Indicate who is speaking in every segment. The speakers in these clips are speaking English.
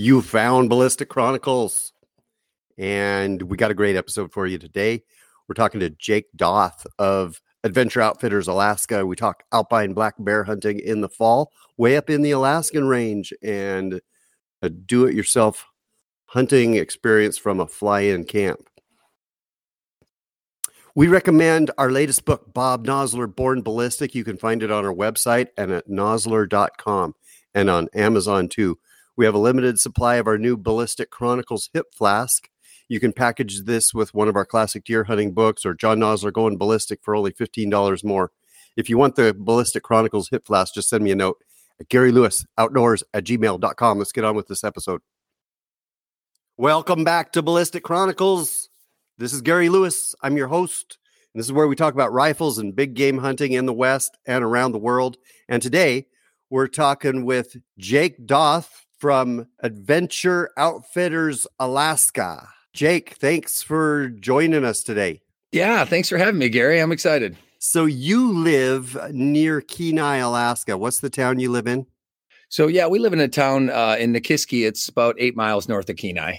Speaker 1: You found Ballistic Chronicles. And we got a great episode for you today. We're talking to Jake Doth of Adventure Outfitters Alaska. We talk alpine black bear hunting in the fall, way up in the Alaskan range, and a do it yourself hunting experience from a fly in camp. We recommend our latest book, Bob Nosler Born Ballistic. You can find it on our website and at nosler.com and on Amazon too. We have a limited supply of our new Ballistic Chronicles hip flask. You can package this with one of our classic deer hunting books or John Nosler Going Ballistic for only $15 more. If you want the Ballistic Chronicles hip flask, just send me a note at Gary Lewis Outdoors at gmail.com. Let's get on with this episode. Welcome back to Ballistic Chronicles. This is Gary Lewis. I'm your host. And this is where we talk about rifles and big game hunting in the West and around the world. And today we're talking with Jake Doth from Adventure Outfitters Alaska. Jake, thanks for joining us today.
Speaker 2: Yeah, thanks for having me, Gary. I'm excited.
Speaker 1: So you live near Kenai, Alaska. What's the town you live in?
Speaker 2: So yeah, we live in a town uh, in Nikiski. It's about eight miles north of Kenai.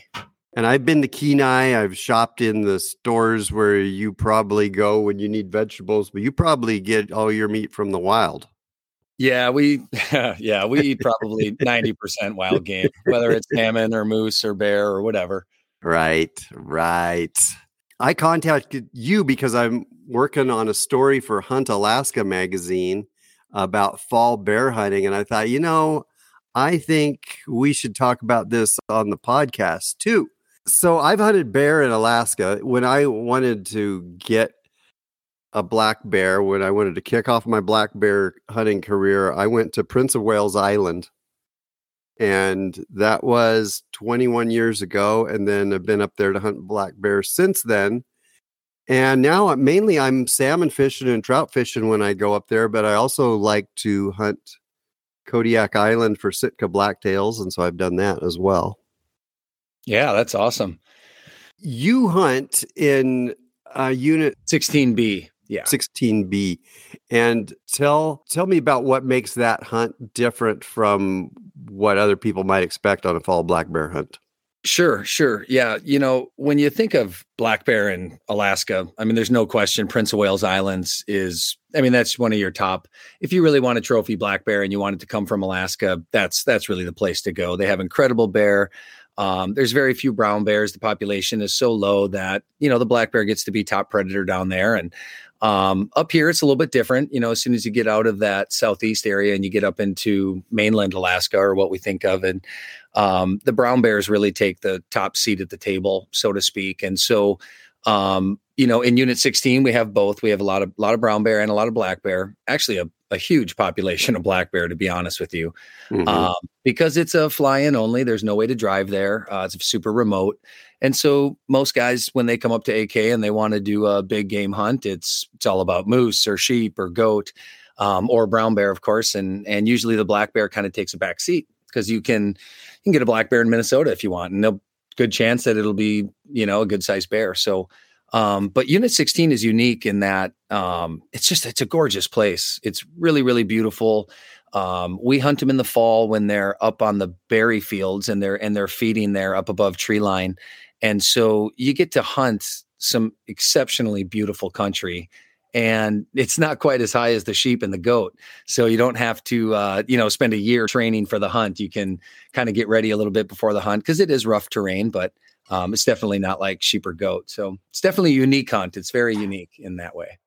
Speaker 1: And I've been to Kenai. I've shopped in the stores where you probably go when you need vegetables, but you probably get all your meat from the wild.
Speaker 2: Yeah, we yeah, we eat probably 90% wild game, whether it's salmon or moose or bear or whatever.
Speaker 1: Right, right. I contacted you because I'm working on a story for Hunt Alaska magazine about fall bear hunting and I thought, you know, I think we should talk about this on the podcast too. So I've hunted bear in Alaska. When I wanted to get a black bear, when I wanted to kick off my black bear hunting career, I went to Prince of Wales Island. And that was 21 years ago. And then I've been up there to hunt black bears since then. And now mainly I'm salmon fishing and trout fishing when I go up there, but I also like to hunt Kodiak Island for Sitka blacktails. And so I've done that as well.
Speaker 2: Yeah, that's awesome.
Speaker 1: You hunt in uh, unit
Speaker 2: 16B. Yeah.
Speaker 1: 16B. And tell tell me about what makes that hunt different from what other people might expect on a fall black bear hunt.
Speaker 2: Sure, sure. Yeah. You know, when you think of black bear in Alaska, I mean, there's no question Prince of Wales Islands is, I mean, that's one of your top. If you really want a trophy black bear and you want it to come from Alaska, that's that's really the place to go. They have incredible bear. Um, there's very few brown bears. The population is so low that you know the black bear gets to be top predator down there, and um, up here it's a little bit different. You know, as soon as you get out of that southeast area and you get up into mainland Alaska, or what we think of, and um, the brown bears really take the top seat at the table, so to speak. And so, um, you know, in Unit 16 we have both. We have a lot of lot of brown bear and a lot of black bear. Actually, a a huge population of black bear, to be honest with you, mm-hmm. um, because it's a fly-in only. There's no way to drive there. Uh, it's super remote, and so most guys, when they come up to AK and they want to do a big game hunt, it's it's all about moose or sheep or goat, um, or brown bear, of course, and and usually the black bear kind of takes a back seat because you can you can get a black bear in Minnesota if you want, and a good chance that it'll be you know a good sized bear. So um, but Unit 16 is unique in that um, it's just it's a gorgeous place. It's really really beautiful. Um, we hunt them in the fall when they're up on the berry fields and they're and they're feeding there up above tree line, and so you get to hunt some exceptionally beautiful country. And it's not quite as high as the sheep and the goat, so you don't have to, uh, you know, spend a year training for the hunt. You can kind of get ready a little bit before the hunt because it is rough terrain, but um, it's definitely not like sheep or goat. So it's definitely unique hunt. It's very unique in that way.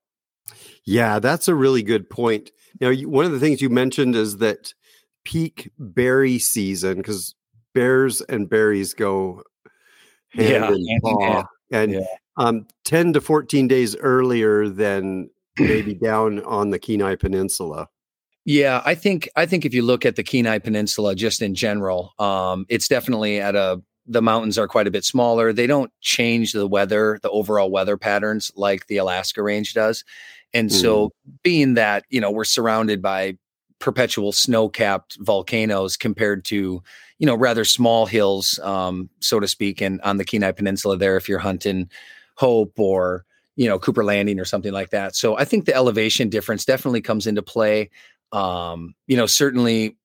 Speaker 1: Yeah, that's a really good point. Now, one of the things you mentioned is that peak berry season, because bears and berries go hand yeah, in paw, and yeah. um, 10 to 14 days earlier than maybe down on the Kenai Peninsula.
Speaker 2: Yeah, I think I think if you look at the Kenai Peninsula just in general, um, it's definitely at a the mountains are quite a bit smaller. They don't change the weather, the overall weather patterns like the Alaska range does. And mm. so being that, you know, we're surrounded by perpetual snow-capped volcanoes compared to, you know, rather small hills, um, so to speak, and on the Kenai Peninsula there, if you're hunting Hope or, you know, Cooper Landing or something like that. So I think the elevation difference definitely comes into play. Um, you know, certainly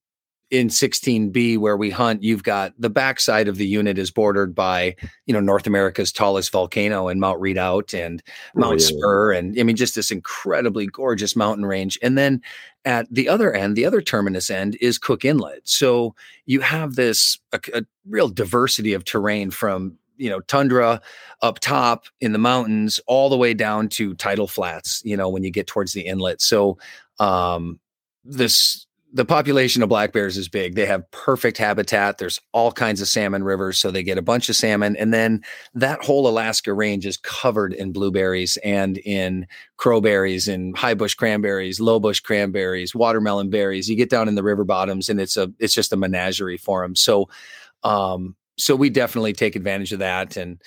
Speaker 2: in 16B where we hunt, you've got the backside of the unit is bordered by, you know, North America's tallest volcano and Mount Redoubt and
Speaker 1: Oh,
Speaker 2: Mount
Speaker 1: yeah.
Speaker 2: Spurr. And I mean, just this incredibly gorgeous mountain range. And then at the other end, the other terminus end is Cook Inlet. So you have this a, a real diversity of terrain from, you know, tundra up top in the mountains all the way down to tidal flats, you know, when you get towards the inlet. So um this the population of black bears is big. They have perfect habitat. There's all kinds of salmon rivers, so they get a bunch of salmon. And then that whole Alaska range is covered in blueberries and in crowberries and high bush cranberries, low bush cranberries, watermelon berries. You get down in the river bottoms, and it's a it's just a menagerie for them. So, um, so we definitely take advantage of that, and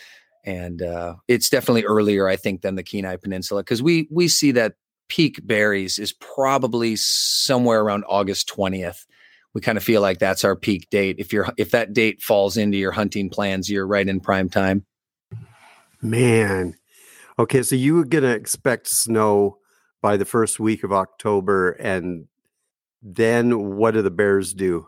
Speaker 2: and uh, it's definitely earlier, I think, than the Kenai Peninsula because we we see that peak berries is probably somewhere around August 20th. We kind of feel like that's our peak date. If you're if that date falls into your hunting plans, you're right in prime time.
Speaker 1: Man. Okay, so you were going to expect snow by the first week of October and then what do the bears do?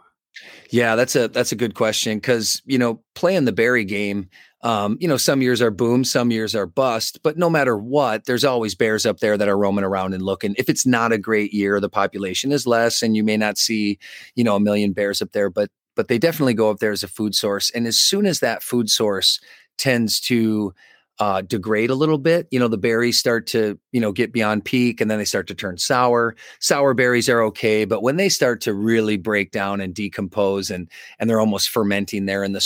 Speaker 2: Yeah, that's a that's a good question because you know playing the berry game, um, you know some years are boom, some years are bust, but no matter what, there's always bears up there that are roaming around and looking. If it's not a great year, the population is less, and you may not see you know a million bears up there, but but they definitely go up there as a food source. And as soon as that food source tends to uh, degrade a little bit. You know, the berries start to, you know, get beyond peak and then they start to turn sour. Sour berries are okay, but when they start to really break down and decompose and and they're almost fermenting there in the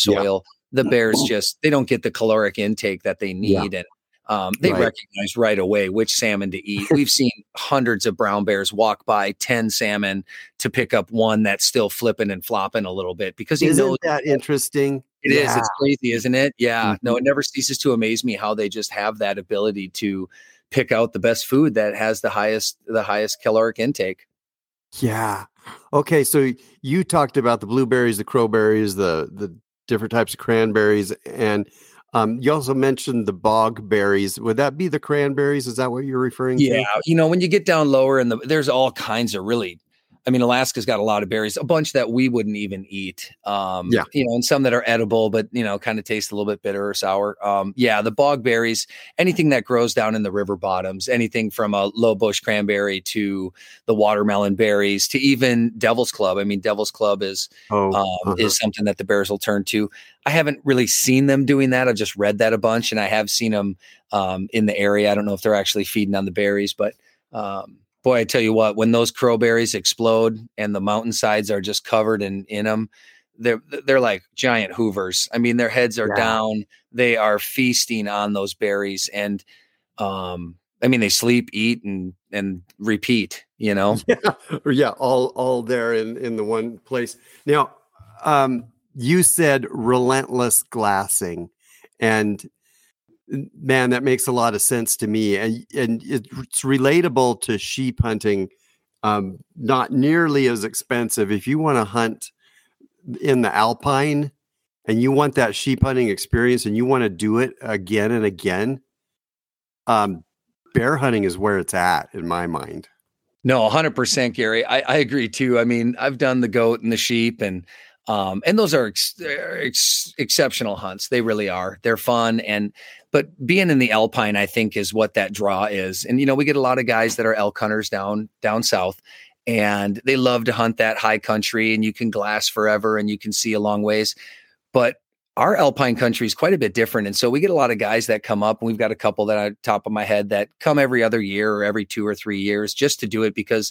Speaker 1: Yeah.
Speaker 2: The bears just they don't get the caloric intake that they
Speaker 1: Yeah.
Speaker 2: need and um, they
Speaker 1: Right.
Speaker 2: recognize right away which salmon to eat. We've seen hundreds of brown bears walk by 10 salmon to pick up one that's still flipping and flopping a little bit because he
Speaker 1: Isn't
Speaker 2: knows
Speaker 1: that interesting?
Speaker 2: it is.
Speaker 1: Yeah.
Speaker 2: It's crazy, isn't it? Yeah. No,
Speaker 1: Mhm.
Speaker 2: it never ceases to amaze me how they just have that ability to pick out the best food that has the highest the highest caloric intake.
Speaker 1: Yeah. Okay, so you talked about the blueberries, the crowberries, the the different types of cranberries, and um, you also mentioned the bog berries. Would that be the cranberries? Is that what you're referring
Speaker 2: Yeah,
Speaker 1: to? Yeah.
Speaker 2: You know, when you get down lower and the there's all kinds of really I mean, Alaska's got a lot of berries, a bunch that we wouldn't even eat. Um,
Speaker 1: Yeah.
Speaker 2: you know, and some that are edible, but you know, kind of taste a little bit bitter or sour. Um, yeah, the bog berries, anything that grows down in the river bottoms, anything from a low bush cranberry to the watermelon berries to even Devil's Club. I mean, Devil's Club is
Speaker 1: Oh,
Speaker 2: um,
Speaker 1: uh-huh.
Speaker 2: is something that the Bears will turn to. I haven't really seen them doing that. I've just read that a bunch, and I have seen them um, in the area. I don't know if they're actually feeding on the berries, but um, boy, I tell you what, when those crowberries explode and the mountainsides are just covered in in them, they're they're like giant hoovers. I mean, their heads are
Speaker 1: Yeah.
Speaker 2: down. They are feasting on those berries, and um, I mean, they sleep, eat, and and repeat. You know,
Speaker 1: yeah, yeah, all all there in in the one place. Now, um, you said relentless glassing, and man, that makes a lot of sense to me, and and it's relatable to sheep hunting. Um, not nearly as expensive if you want to hunt in the alpine and you want that sheep hunting experience and you want to do it again and again um bear hunting is where it's at in my mind
Speaker 2: No, hundred percent, Gary. I, I agree too. I mean, I've done the goat and the sheep, and um, and those are ex- ex- exceptional hunts. They really are. They're fun, and but being in the alpine, I think, is what that draw is. And you know, we get a lot of guys that are elk hunters down down south, and they love to hunt that high country, and you can glass forever, and you can see a long ways. But our alpine country is quite a bit different. And so we get a lot of guys that come up, and we've got a couple that are top of my head that come every other year or every two or three years just to do it because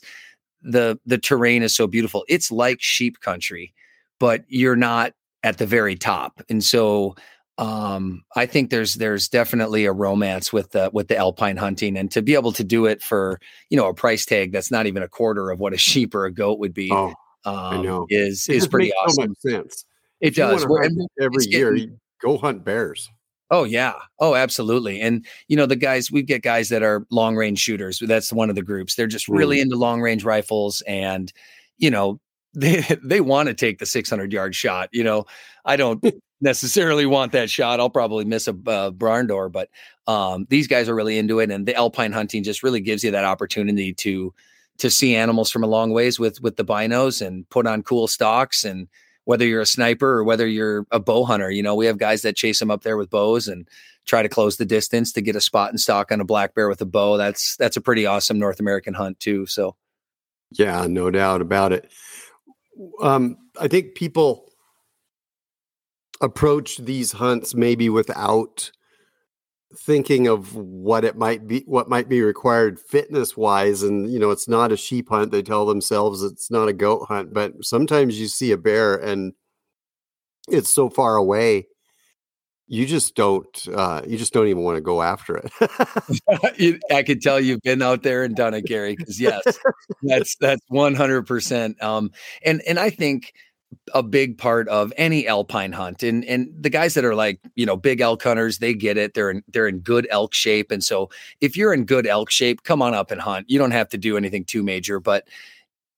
Speaker 2: the the terrain is so beautiful. It's like sheep country, but you're not at the very top. And so um I think there's there's definitely a romance with the with the alpine hunting and to be able to do it for, you know, a price tag that's not even a quarter of what a sheep or a goat would be
Speaker 1: oh
Speaker 2: um
Speaker 1: know.
Speaker 2: is is pretty awesome.
Speaker 1: so sense
Speaker 2: It
Speaker 1: If
Speaker 2: does.
Speaker 1: wanna
Speaker 2: We're-
Speaker 1: hunt
Speaker 2: and
Speaker 1: every year
Speaker 2: getting-
Speaker 1: go hunt bears
Speaker 2: Oh yeah. Oh, absolutely. And you know, the guys we get guys that are long range shooters. That's one of the groups. They're just really into long range rifles and you know, they they want to take the 600 yard shot, you know. I don't necessarily want that shot. I'll probably miss a uh, barn door, but um these guys are really into it and the alpine hunting just really gives you that opportunity to to see animals from a long ways with with the binos and put on cool stalks and whether you're a sniper or whether you're a bow hunter, you know, we have guys that chase them up there with bows and try to close the distance to get a spot and stalk on a black bear with a bow. That's that's a pretty awesome North American hunt too. So
Speaker 1: yeah, no doubt about it. Um, I think people approach these hunts maybe without thinking of what it might be what might be required fitness wise and you know it's not a sheep hunt. They tell themselves it's not a goat hunt. But sometimes you see a bear and it's so far away you just don't uh, you just don't even want to go after
Speaker 2: it. I could tell you've been out there and done it gary because yes that's that's 100% um and and i think a big part of any alpine hunt and and the guys that are like you know big elk hunters they get it they're in they're in good elk shape and so if you're in good elk shape come on up and hunt you don't have to do anything too major but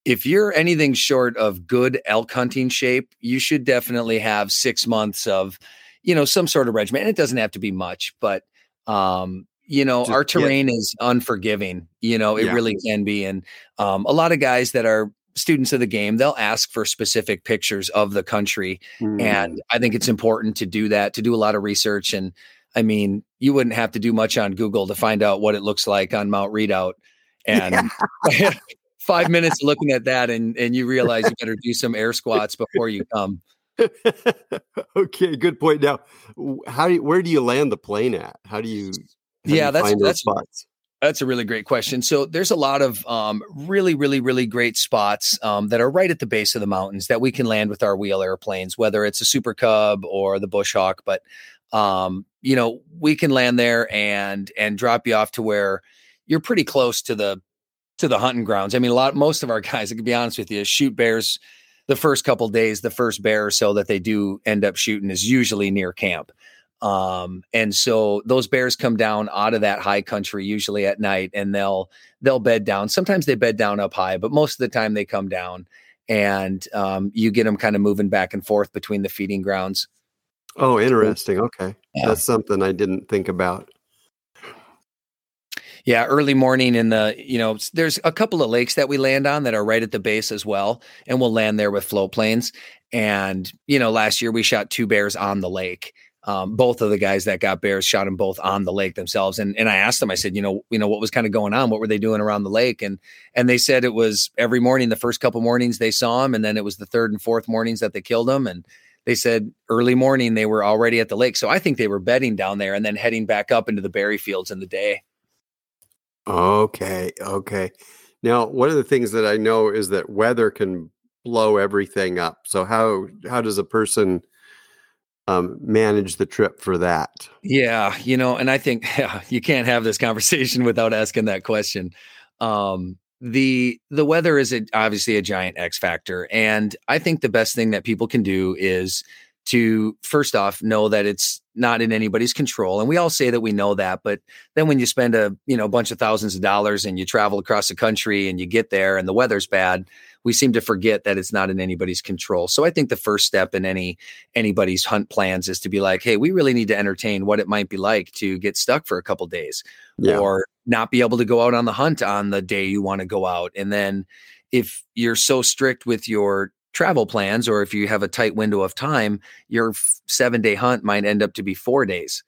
Speaker 2: if you're anything short of good elk hunting shape you should definitely have six months of you know some sort of regimen and it doesn't have to be much but um you know Just, our terrain yeah. is unforgiving you know it yeah. really can be and um, a lot of guys that are students of the game, they'll ask for specific pictures of the country. Mm. And I think it's important to do that, to do a lot of research. And I mean, you wouldn't have to do much on Google to find out what it looks like on Mount Redoubt. And yeah. five minutes looking at that, and, and you realize you better do some air squats before you come.
Speaker 1: okay, good point. Now, how do you, where do you land the plane at? How do you?
Speaker 2: How yeah, do you that's that's spots? That's a really great question. So there's a lot of um, really, really, really great spots um, that are right at the base of the mountains that we can land with our wheel airplanes, whether it's a Super Cub or the Bush Hawk. But um, you know, we can land there and and drop you off to where you're pretty close to the to the hunting grounds. I mean, a lot most of our guys, I can be honest with you, shoot bears the first couple days. The first bear or so that they do end up shooting is usually near camp. Um, and so those bears come down out of that high country usually at night and they'll they'll bed down. Sometimes they bed down up high, but most of the time they come down and um, you get them kind of moving back and forth between the feeding grounds.
Speaker 1: Oh, interesting. Okay. Yeah. That's something I didn't think about.
Speaker 2: Yeah, early morning in the, you know, there's a couple of lakes that we land on that are right at the base as well. And we'll land there with float planes. And, you know, last year we shot two bears on the lake um, both of the guys that got bears shot them both on the lake themselves. And and I asked them, I said, you know, you know, what was kind of going on? What were they doing around the lake? And and they said it was every morning, the first couple mornings they saw them, and then it was the third and fourth mornings that they killed them. And they said early morning they were already at the lake. So I think they were bedding down there and then heading back up into the berry fields in the day.
Speaker 1: Okay. Okay. Now, one of the things that I know is that weather can blow everything up. So how how does a person um, manage the trip for that?
Speaker 2: Yeah, you know, and I think yeah, you can't have this conversation without asking that question. Um, the the weather is a, obviously a giant X factor, and I think the best thing that people can do is to first off know that it's not in anybody's control and we all say that we know that but then when you spend a you know a bunch of thousands of dollars and you travel across the country and you get there and the weather's bad we seem to forget that it's not in anybody's control. So I think the first step in any anybody's hunt plans is to be like, hey, we really need to entertain what it might be like to get stuck for a couple days yeah. or not be able to go out on the hunt on the day you want to go out. And then if you're so strict with your travel plans or if you have a tight window of time, your 7-day hunt might end up to be 4 days.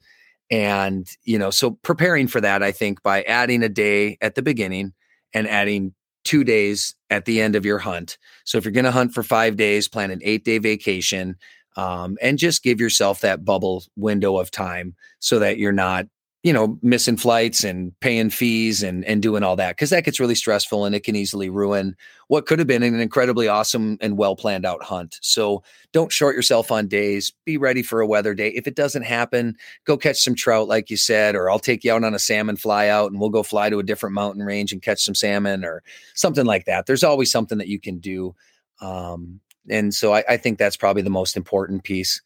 Speaker 2: And, you know, so preparing for that, I think by adding a day at the beginning and adding two days at the end of your hunt. So if you're going to hunt for five days, plan an eight day vacation um, and just give yourself that bubble window of time so that you're not you know, missing flights and paying fees and and doing all that because that gets really stressful and it can easily ruin what could have been an incredibly awesome and well planned out hunt. So don't short yourself on days. Be ready for a weather day. If it doesn't happen, go catch some trout, like you said, or I'll take you out on a salmon fly out and we'll go fly to a different mountain range and catch some salmon or something like that. There's always something that you can do. Um, and so I, I think that's probably the most important piece.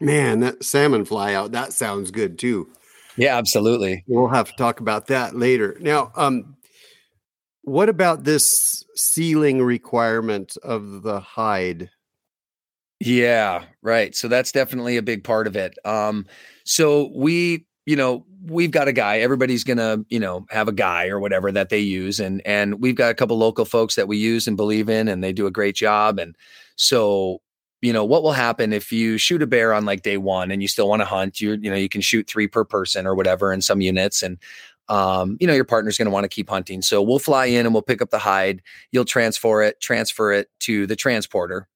Speaker 1: Man, that salmon fly out, that sounds good too.
Speaker 2: Yeah, absolutely.
Speaker 1: We'll have to talk about that later. Now, um, what about this sealing requirement of the hide?
Speaker 2: Yeah, right. So that's definitely a big part of it. Um, so we you know, we've got a guy. Everybody's gonna, you know, have a guy or whatever that they use, and and we've got a couple local folks that we use and believe in, and they do a great job. And so, you know, what will happen if you shoot a bear on like day one and you still want to hunt? You you know, you can shoot three per person or whatever in some units, and um, you know, your partner's going to want to keep hunting. So we'll fly in and we'll pick up the hide. You'll transfer it, transfer it to the transporter.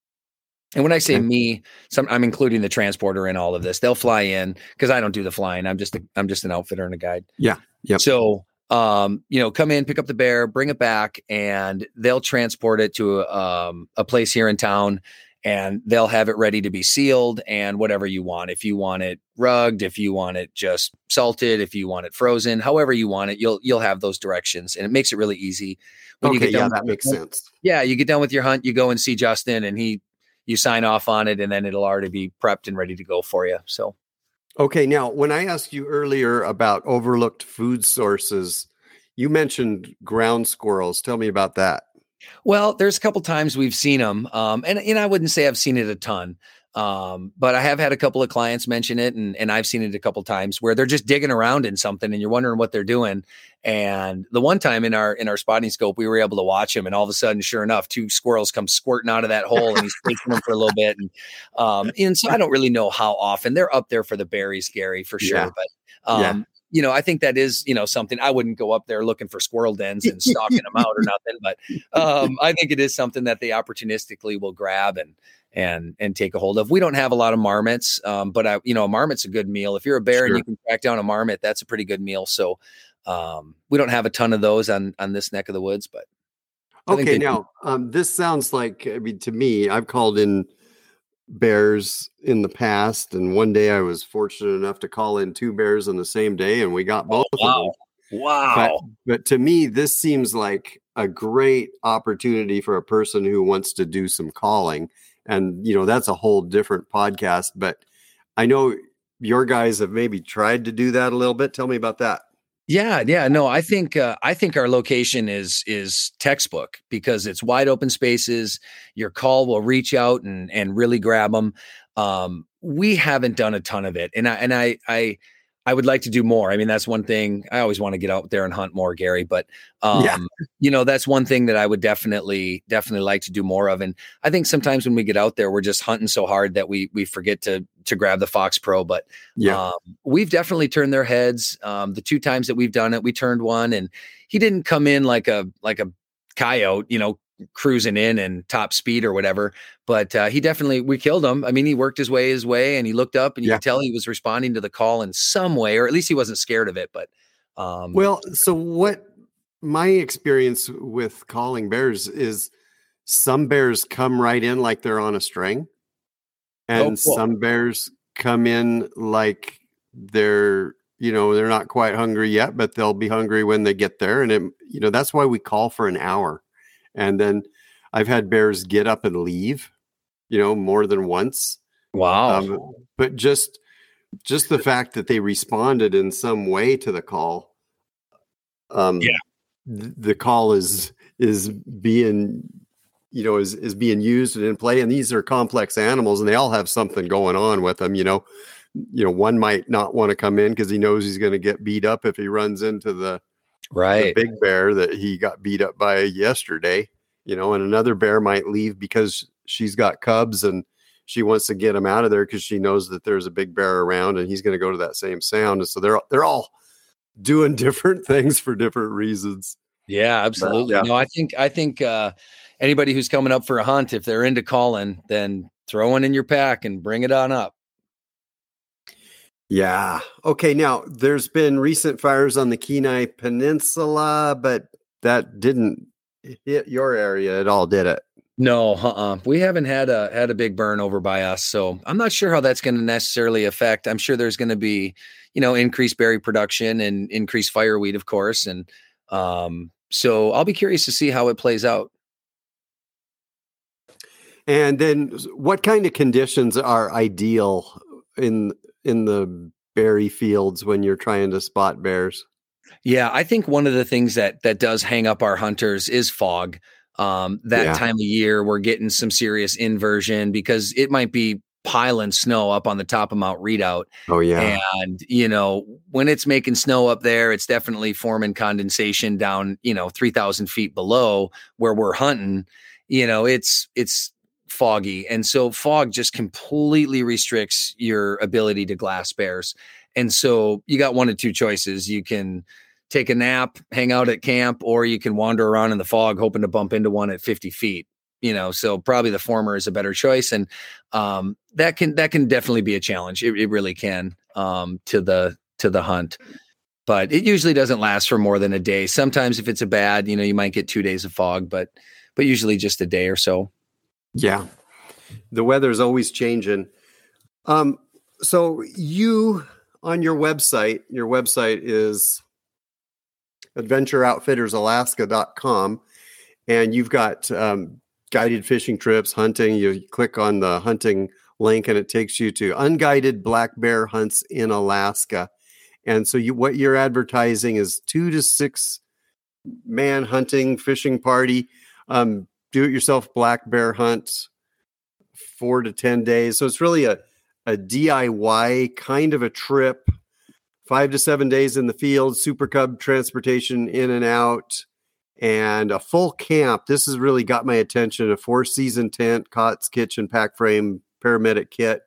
Speaker 2: And when I say okay. me, some, I'm including the transporter in all of this. They'll fly in because I don't do the flying. I'm just a, I'm just an outfitter and a guide.
Speaker 1: Yeah.
Speaker 2: Yeah. So, um, you know, come in, pick up the bear, bring it back, and they'll transport it to um, a place here in town and they'll have it ready to be sealed and whatever you want. If you want it rugged, if you want it just salted, if you want it frozen, however you want it, you'll you'll have those directions, and it makes it really easy.
Speaker 1: When okay, yeah, that makes hunt, sense.
Speaker 2: Yeah, you get done with your hunt, you go and see Justin, and he you sign off on it, and then it'll already be prepped and ready to go for you. So,
Speaker 1: okay, now when I asked you earlier about overlooked food sources, you mentioned ground squirrels. Tell me about that.
Speaker 2: Well, there's a couple times we've seen them, um, and and I wouldn't say I've seen it a ton, um, but I have had a couple of clients mention it, and and I've seen it a couple times where they're just digging around in something, and you're wondering what they're doing. And the one time in our in our spotting scope, we were able to watch him, and all of a sudden, sure enough, two squirrels come squirting out of that hole, and he's taking them for a little bit. And um, and so I don't really know how often they're up there for the berries, Gary, for sure. Yeah. But um, yeah you know, I think that is, you know, something I wouldn't go up there looking for squirrel dens and stalking them out or nothing, but um, I think it is something that they opportunistically will grab and and and take a hold of. We don't have a lot of marmots, um, but I, you know, a marmot's a good meal. If you're a bear sure. and you can track down a marmot, that's a pretty good meal. So um, we don't have a ton of those on on this neck of the woods, but
Speaker 1: I okay. Now um, this sounds like I mean to me, I've called in bears in the past, and one day I was fortunate enough to call in two bears on the same day, and we got oh, both
Speaker 2: oh, wow.
Speaker 1: of
Speaker 2: them. Wow!
Speaker 1: But, but to me, this seems like a great opportunity for a person who wants to do some calling, and you know that's a whole different podcast. But I know your guys have maybe tried to do that a little bit. Tell me about that.
Speaker 2: Yeah, yeah, no, I think uh, I think our location is is textbook because it's wide open spaces. Your call will reach out and and really grab them. Um, we haven't done a ton of it, and I and I I I would like to do more. I mean, that's one thing I always want to get out there and hunt more, Gary. But um, yeah. you know, that's one thing that I would definitely, definitely like to do more of. And I think sometimes when we get out there, we're just hunting so hard that we we forget to to grab the Fox Pro. But yeah, um, we've definitely turned their heads. Um, the two times that we've done it, we turned one, and he didn't come in like a like a coyote, you know, cruising in and top speed or whatever. But uh, he definitely we killed him. I mean, he worked his way his way, and he looked up, and you yeah. could tell he was responding to the call in some way, or at least he wasn't scared of it. But
Speaker 1: um, well, so what? My experience with calling bears is some bears come right in like they're on a string, oh, and oh, cool. some bears come in like they're you know they're not quite hungry yet but they'll be hungry when they get there and it you know that's why we call for an hour and then I've had bears get up and leave, you know, more than once.
Speaker 2: Wow. Um,
Speaker 1: but just just the fact that they responded in some way to the call. Um, yeah. Th- the call is is being you know is is being used and in play and these are complex animals and they all have something going on with them you know you know one might not want to come in because he knows he's going to get beat up if he runs into the
Speaker 2: right.
Speaker 1: big bear that he got beat up by yesterday you know and another bear might leave because she's got cubs and she wants to get him out of there because she knows that there's a big bear around and he's going to go to that same sound. And so they're they're all doing different things for different reasons.
Speaker 2: Yeah absolutely. but, yeah. no i think i think uh anybody who's coming up for a hunt if they're into calling then throw one in your pack and bring it on up
Speaker 1: yeah. Okay. Now, there's been recent fires on the Kenai Peninsula, but that didn't hit your area at all, did it?
Speaker 2: No, uh-uh. we haven't had a had a big burn over by us, so I'm not sure how that's going to necessarily affect. I'm sure there's going to be, you know, increased berry production and increased fireweed, of course, and um, so I'll be curious to see how it plays out.
Speaker 1: And then, what kind of conditions are ideal in in the berry fields when you're trying to spot bears?
Speaker 2: Yeah, I think one of the things that that does hang up our hunters is fog. Um, that yeah. time of year, we're getting some serious inversion because it might be piling snow up on the top of Mount Redoubt.
Speaker 1: Oh yeah.
Speaker 2: And you know, when it's making snow up there, it's definitely forming condensation down, you know, 3000 feet below where we're hunting. You know, it's it's foggy. And so fog just completely restricts your ability to glass bears. And so you got one of two choices. You can take a nap, hang out at camp, or you can wander around in the fog hoping to bump into one at 50 feet you know so probably the former is a better choice and um, that can that can definitely be a challenge it, it really can um, to the to the hunt but it usually doesn't last for more than a day sometimes if it's a bad you know you might get two days of fog but but usually just a day or so
Speaker 1: yeah the weather's always changing um so you on your website your website is adventureoutfittersalaska.com and you've got um, guided fishing trips, hunting. You click on the hunting link and it takes you to unguided black bear hunts in Alaska. And so you what you're advertising is two to six man hunting fishing party, um, do it yourself black bear hunt, four to ten days. So it's really a a DIY kind of a trip, five to seven days in the field, super cub transportation in and out and a full camp. This has really got my attention. A four season tent, cots, kitchen, pack frame, paramedic kit,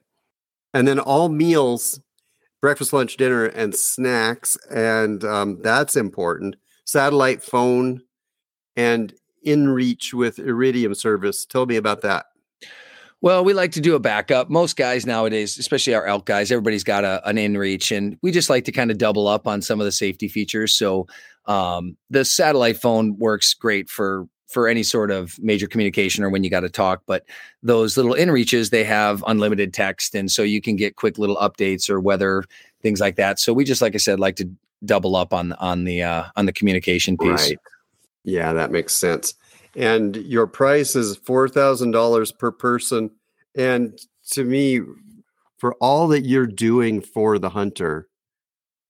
Speaker 1: and then all meals, breakfast, lunch, dinner, and snacks. And um, that's important. Satellite phone and inReach with Iridium service. Tell me about that.
Speaker 2: Well, we like to do a backup. Most guys nowadays, especially our elk guys, everybody's got a, an inReach, and we just like to kind of double up on some of the safety features. So um, the satellite phone works great for for any sort of major communication or when you got to talk. But those little inReaches, they have unlimited text, and so you can get quick little updates or weather things like that. So we just, like I said, like to double up on on the uh, on the communication piece. Right.
Speaker 1: Yeah, that makes sense and your price is four thousand dollars per person. And to me, for all that you're doing for the hunter,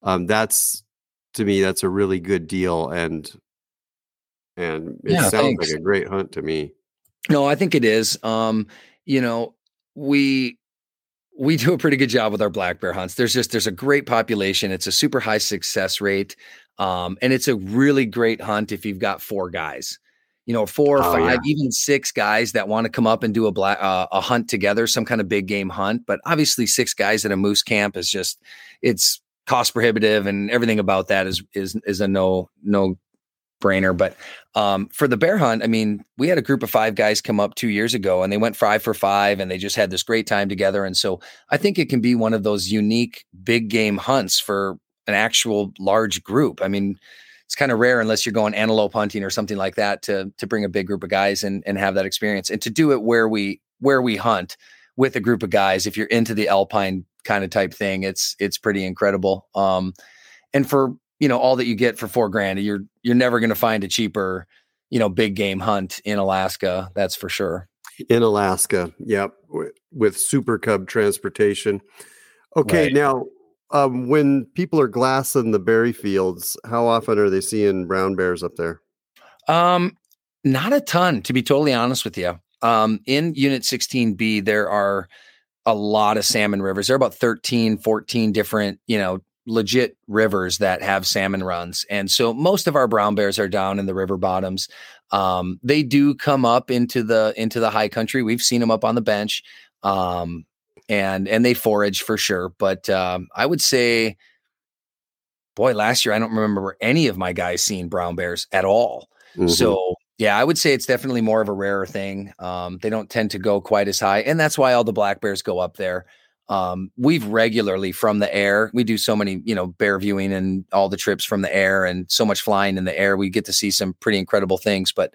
Speaker 1: um, that's to me that's a really good deal, and and it yeah, sounds thanks. like a great hunt to me.
Speaker 2: No, I think it is. Um, you know, we we do a pretty good job with our black bear hunts. There's just there's a great population. It's a super high success rate. Um, and it's a really great hunt if you've got four guys you know, four or oh, five, yeah. even six guys that want to come up and do a black uh, a hunt together, some kind of big game hunt. But obviously, six guys at a moose camp is just it's cost prohibitive, and everything about that is is is a no no brainer. But um, for the bear hunt, I mean, we had a group of five guys come up two years ago, and they went five for five, and they just had this great time together. And so I think it can be one of those unique big game hunts for an actual large group. I mean it's kind of rare unless you're going antelope hunting or something like that to to bring a big group of guys and and have that experience and to do it where we where we hunt with a group of guys if you're into the alpine kind of type thing it's it's pretty incredible um and for you know all that you get for 4 grand you're you're never going to find a cheaper you know big game hunt in Alaska that's for sure
Speaker 1: in Alaska yep with super cub transportation okay right. now um, when people are glassing the berry fields, how often are they seeing brown bears up there?
Speaker 2: Um, not a ton, to be totally honest with you. Um, in Unit 16B, there are a lot of salmon rivers. There are about 13, 14 different, you know, legit rivers that have salmon runs. And so most of our brown bears are down in the river bottoms. Um, they do come up into the into the high country. We've seen them up on the bench. Um, and and they forage for sure. But um, I would say, boy, last year I don't remember any of my guys seeing brown bears at all. Mm-hmm. So yeah, I would say it's definitely more of a rarer thing. Um, they don't tend to go quite as high, and that's why all the black bears go up there. Um, we've regularly from the air. We do so many, you know, bear viewing and all the trips from the air, and so much flying in the air. We get to see some pretty incredible things. But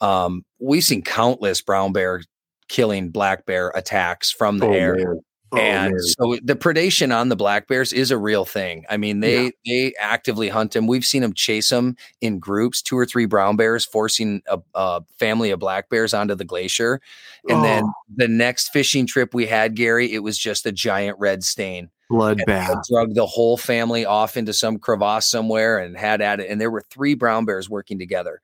Speaker 2: um, we've seen countless brown bear killing black bear attacks from the oh, air. Oh, and man. so the predation on the black bears is a real thing. I mean, they yeah. they actively hunt them. We've seen them chase them in groups, two or three brown bears forcing a, a family of black bears onto the glacier. And oh. then the next fishing trip we had, Gary, it was just a giant red stain.
Speaker 1: Bloodbath.
Speaker 2: Drug the whole family off into some crevasse somewhere and had at it. And there were three brown bears working together.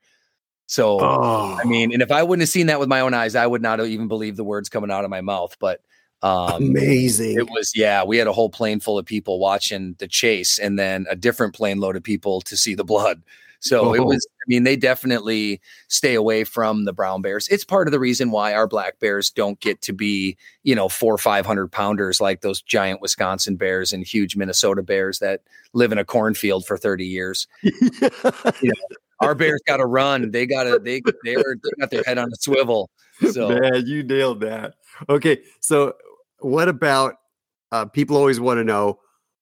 Speaker 2: So, oh. I mean, and if I wouldn't have seen that with my own eyes, I would not have even believed the words coming out of my mouth. But Um,
Speaker 1: Amazing.
Speaker 2: It was, yeah, we had a whole plane full of people watching the chase and then a different plane load of people to see the blood. So it
Speaker 1: Oh.
Speaker 2: was, I mean, they definitely stay away from the brown bears. It's part of the reason why our black bears don't get to be, you know, four or 500 pounders like those giant Wisconsin bears and huge Minnesota bears that live in a cornfield for 30 years. Our bears got to run. They got to, they, they're, they got their head on a swivel. So,
Speaker 1: Man, you nailed that. Okay, so what about uh, people always want to know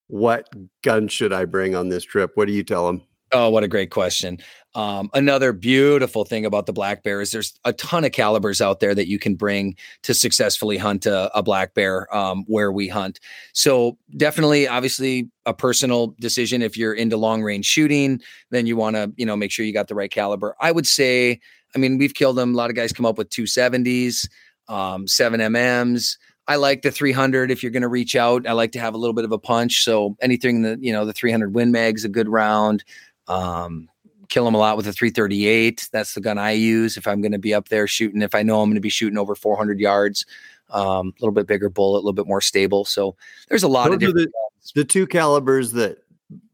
Speaker 1: what gun should I bring on this trip? What do you tell them?
Speaker 2: Oh, what a great question. Um, another beautiful thing about the black bear is there's a ton of calibers out there that you can bring to successfully hunt a, a black bear um, where we hunt. So, definitely, obviously, a personal decision. If you're into long range shooting, then you want to, you know, make sure you got the right caliber. I would say, I mean, we've killed them. A lot of guys come up with 270s, um, 7 MMs. I like the 300 if you're going to reach out. I like to have a little bit of a punch. So, anything that, you know, the 300 Win Mag's a good round. Um, kill them a lot with a 338. That's the gun I use if I'm going to be up there shooting. If I know I'm going to be shooting over 400 yards, um, a little bit bigger bullet, a little bit more stable. So there's a lot of
Speaker 1: Those are
Speaker 2: different.
Speaker 1: the, the two calibers that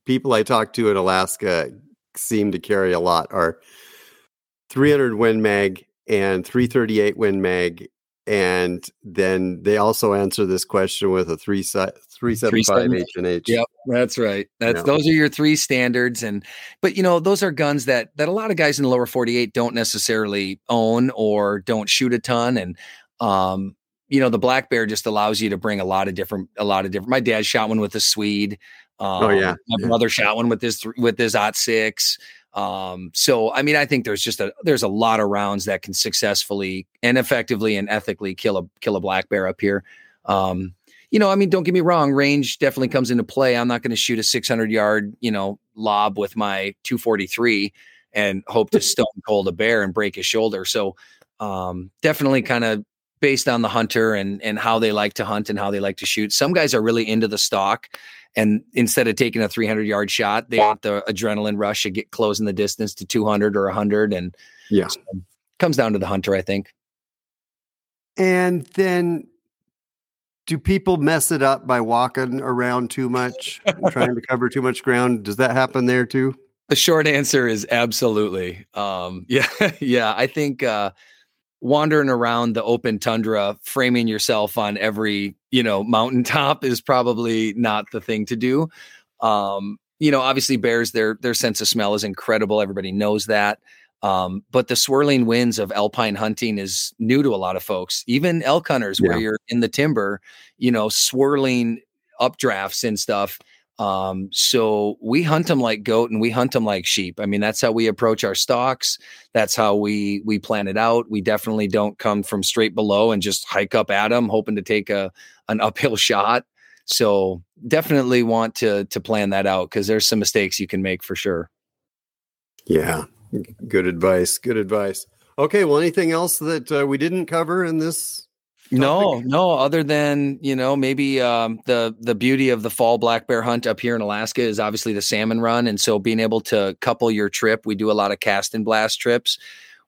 Speaker 1: people I talk to in Alaska seem to carry a lot are 300 Win Mag and 338 Win Mag. And then they also answer this question with a three 375 H and H.
Speaker 2: Yep, that's right. That's
Speaker 1: Yeah.
Speaker 2: those are your three standards, and but you know those are guns that that a lot of guys in the lower 48 don't necessarily own or don't shoot a ton, and um, you know the black bear just allows you to bring a lot of different a lot of different. My dad shot one with a Swede. Um,
Speaker 1: Oh, yeah.
Speaker 2: my
Speaker 1: Yeah.
Speaker 2: brother shot one with this with this aught six. Um, so I mean, I think there's just a there's a lot of rounds that can successfully and effectively and ethically kill a kill a black bear up here. Um, you know, I mean, don't get me wrong, range definitely comes into play. I'm not going to shoot a 600 yard, you know, lob with my 243 and hope to stone cold a bear and break his shoulder. So, um, definitely kind of based on the hunter and and how they like to hunt and how they like to shoot. Some guys are really into the stalk, and instead of taking a 300 yard shot, they want the adrenaline rush to get closing the distance to 200 or 100, and
Speaker 1: Yeah.
Speaker 2: so comes down to the hunter, I think.
Speaker 1: And then do people mess it up by walking around too much, trying to cover too much ground? Does that happen there too?
Speaker 2: The short answer is absolutely. Um, yeah, yeah. I think uh, wandering around the open tundra, framing yourself on every you know mountaintop is probably not the thing to do. Um, you know, obviously bears their their sense of smell is incredible. Everybody knows that. Um, but the swirling winds of alpine hunting is new to a lot of folks, even elk hunters, where you're in the timber, you know, swirling updrafts and stuff. Um, so we hunt them like goat and we hunt them like sheep. I mean, that's how we approach our stalks. That's how we we plan it out. We definitely don't come from straight below and just hike up at them, hoping to take a an uphill shot. So definitely want to to plan that out because there's some mistakes you can make for sure.
Speaker 1: Yeah. Good advice. Good advice. Okay. Well, anything else that uh, we didn't cover in this?
Speaker 2: No, no. Other than you know, maybe um, the the beauty of the fall black bear hunt up here in Alaska is obviously the salmon run, and so being able to couple your trip, we do a lot of cast and blast trips.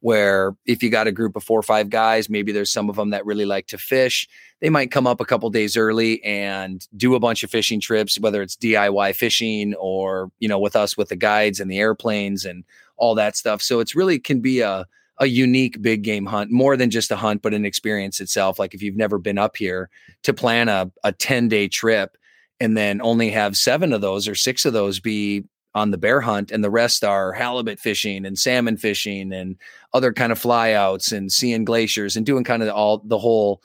Speaker 2: Where if you got a group of four or five guys, maybe there's some of them that really like to fish. They might come up a couple days early and do a bunch of fishing trips, whether it's DIY fishing or you know with us with the guides and the airplanes and all that stuff. So it's really can be a a unique big game hunt, more than just a hunt, but an experience itself. Like if you've never been up here to plan a, a 10 day trip and then only have seven of those or six of those be on the bear hunt and the rest are halibut fishing and salmon fishing and other kind of flyouts and seeing glaciers and doing kind of all the whole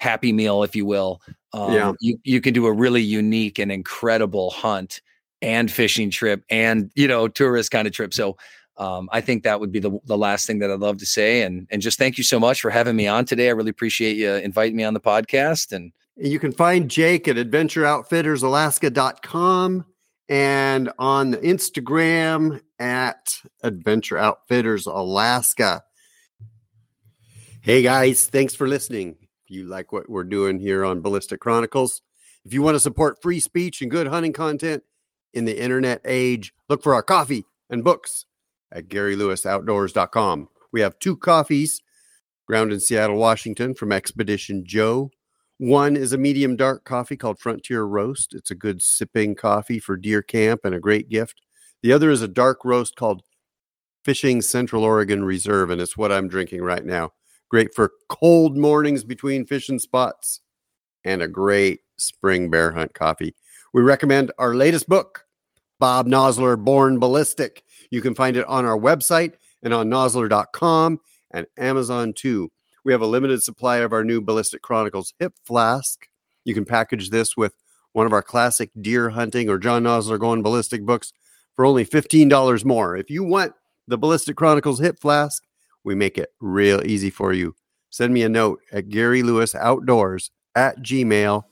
Speaker 2: happy meal, if you will. Um,
Speaker 1: Yeah.
Speaker 2: you, you can do a really unique and incredible hunt and fishing trip and, you know, tourist kind of trip. So, um, I think that would be the, the last thing that I'd love to say. And, and just thank you so much for having me on today. I really appreciate you inviting me on the podcast. And
Speaker 1: You can find Jake at adventureoutfittersalaska.com and on Instagram at Adventure Outfitters Alaska. Hey guys, thanks for listening. If you like what we're doing here on Ballistic Chronicles, if you want to support free speech and good hunting content in the internet age, look for our coffee and books at GaryLewisOutdoors.com. We have two coffees ground in Seattle, Washington from Expedition Joe One is a medium dark coffee called Frontier Roast. It's a good sipping coffee for deer camp and a great gift. The other is a dark roast called Fishing Central Oregon Reserve, and it's what I'm drinking right now. Great for cold mornings between fishing spots and a great spring bear hunt coffee. We recommend our latest book, Bob Nosler Born Ballistic. You can find it on our website and on nosler.com and Amazon too. We have a limited supply of our new Ballistic Chronicles hip flask. You can package this with one of our classic deer hunting or John Nosler going ballistic books for only $15 more. If you want the Ballistic Chronicles hip flask, we make it real easy for you. Send me a note at Gary Lewis Outdoors at gmail.com.